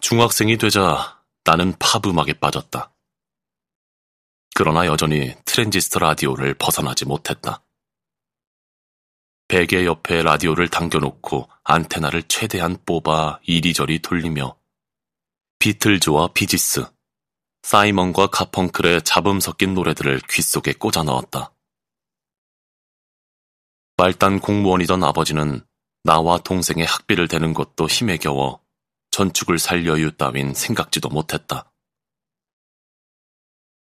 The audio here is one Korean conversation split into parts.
중학생이 되자 나는 팝 음악에 빠졌다. 그러나 여전히 트랜지스터 라디오를 벗어나지 못했다. 베개 옆에 라디오를 당겨놓고 안테나를 최대한 뽑아 이리저리 돌리며 비틀즈와 비지스, 사이먼과 가펑클의 잡음 섞인 노래들을 귓속에 꽂아 넣었다. 말단 공무원이던 아버지는 나와 동생의 학비를 대는 것도 힘에 겨워 전축을 살 여유 따윈 생각지도 못했다.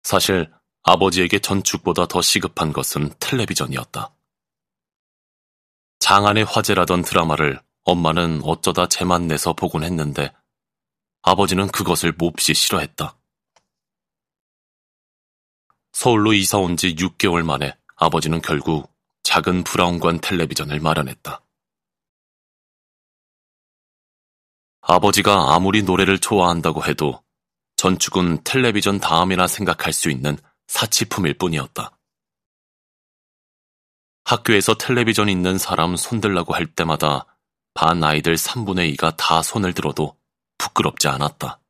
사실 아버지에게 전축보다 더 시급한 것은 텔레비전이었다. 장안의 화제라던 드라마를 엄마는 어쩌다 제만 내서 보곤 했는데 아버지는 그것을 몹시 싫어했다. 서울로 이사 온 지 6개월 만에 아버지는 결국 작은 브라운관 텔레비전을 마련했다. 아버지가 아무리 노래를 좋아한다고 해도 전축은 텔레비전 다음이나 생각할 수 있는 사치품일 뿐이었다. 학교에서 텔레비전 있는 사람 손들라고 할 때마다 반 아이들 3분의 2가 다 손을 들어도 부끄럽지 않았다.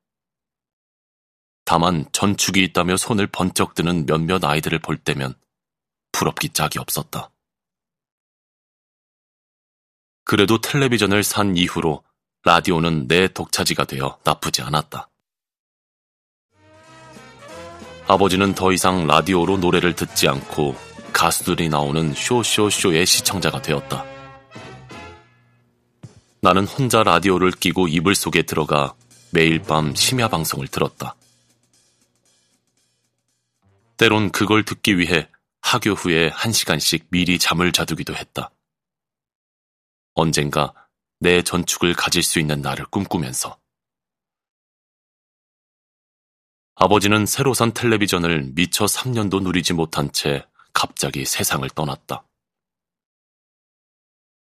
다만 전축이 있다며 손을 번쩍 드는 몇몇 아이들을 볼 때면 부럽기 짝이 없었다. 그래도 텔레비전을 산 이후로 라디오는 내 독차지가 되어 나쁘지 않았다. 아버지는 더 이상 라디오로 노래를 듣지 않고 가수들이 나오는 쇼쇼쇼의 시청자가 되었다. 나는 혼자 라디오를 끼고 이불 속에 들어가 매일 밤 심야 방송을 들었다. 때론 그걸 듣기 위해 하교 후에 한 시간씩 미리 잠을 자두기도 했다. 언젠가 내 전축을 가질 수 있는 날을 꿈꾸면서. 아버지는 새로 산 텔레비전을 미처 3년도 누리지 못한 채 갑자기 세상을 떠났다.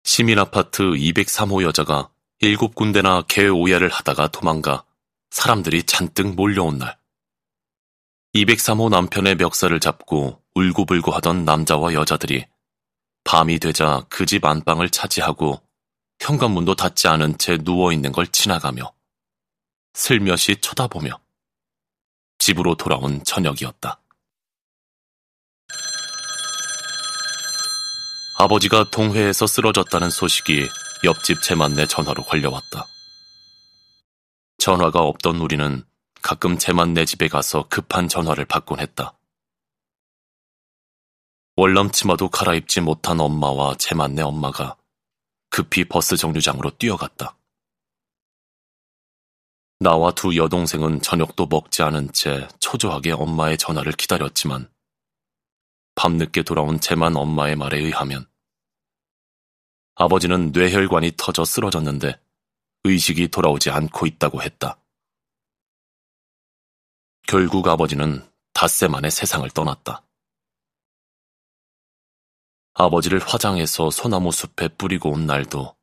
시민 아파트 203호 여자가 일곱 군데나 개 오야를 하다가 도망가 사람들이 잔뜩 몰려온 날. 203호 남편의 멱살을 잡고 울고불고 하던 남자와 여자들이 밤이 되자 그 집 안방을 차지하고 현관문도 닫지 않은 채 누워있는 걸 지나가며 슬며시 쳐다보며 집으로 돌아온 저녁이었다. 아버지가 동회에서 쓰러졌다는 소식이 옆집 제만네 전화로 걸려왔다. 전화가 없던 우리는 가끔 제만네 집에 가서 급한 전화를 받곤 했다. 월남 치마도 갈아입지 못한 엄마와 제만네 엄마가 급히 버스 정류장으로 뛰어갔다. 나와 두 여동생은 저녁도 먹지 않은 채 초조하게 엄마의 전화를 기다렸지만 밤늦게 돌아온 제만 엄마의 말에 의하면 아버지는 뇌혈관이 터져 쓰러졌는데 의식이 돌아오지 않고 있다고 했다. 결국 아버지는 닷새 만에 세상을 떠났다. 아버지를 화장해서 소나무 숲에 뿌리고 온 날도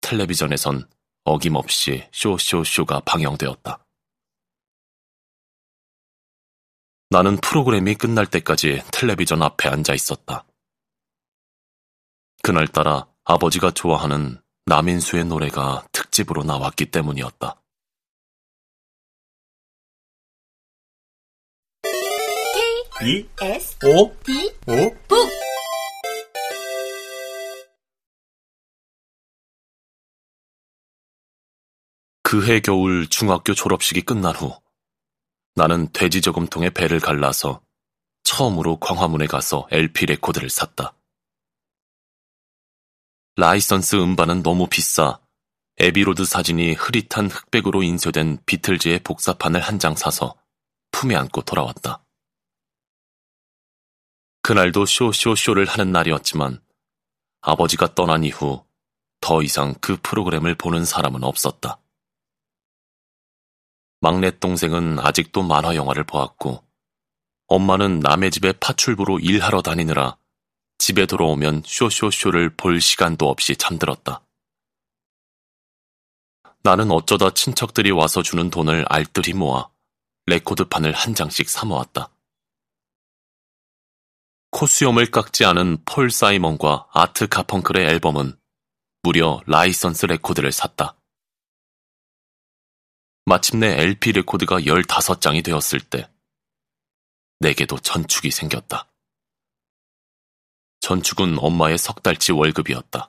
텔레비전에선 어김없이 쇼쇼쇼가 방영되었다. 나는 프로그램이 끝날 때까지 텔레비전 앞에 앉아 있었다. 그날따라 아버지가 좋아하는 남인수의 노래가 특집으로 나왔기 때문이었다. K E S O D O 북 그해 겨울 중학교 졸업식이 끝난 후 나는 돼지 저금통에 배를 갈라서 처음으로 광화문에 가서 LP 레코드를 샀다. 라이선스 음반은 너무 비싸 애비로드 사진이 흐릿한 흑백으로 인쇄된 비틀즈의 복사판을 한 장 사서 품에 안고 돌아왔다. 그날도 쇼쇼쇼를 하는 날이었지만 아버지가 떠난 이후 더 이상 그 프로그램을 보는 사람은 없었다. 막내 동생은 아직도 만화 영화를 보았고, 엄마는 남의 집에 파출부로 일하러 다니느라 집에 돌아오면 쇼쇼쇼를 볼 시간도 없이 잠들었다. 나는 어쩌다 친척들이 와서 주는 돈을 알뜰히 모아 레코드판을 한 장씩 사모았다. 코수염을 깎지 않은 폴 사이먼과 아트 가펑클의 앨범은 무려 라이선스 레코드를 샀다. 마침내 LP 레코드가 15장이 되었을 때 내게도 전축이 생겼다. 전축은 엄마의 석 달치 월급이었다.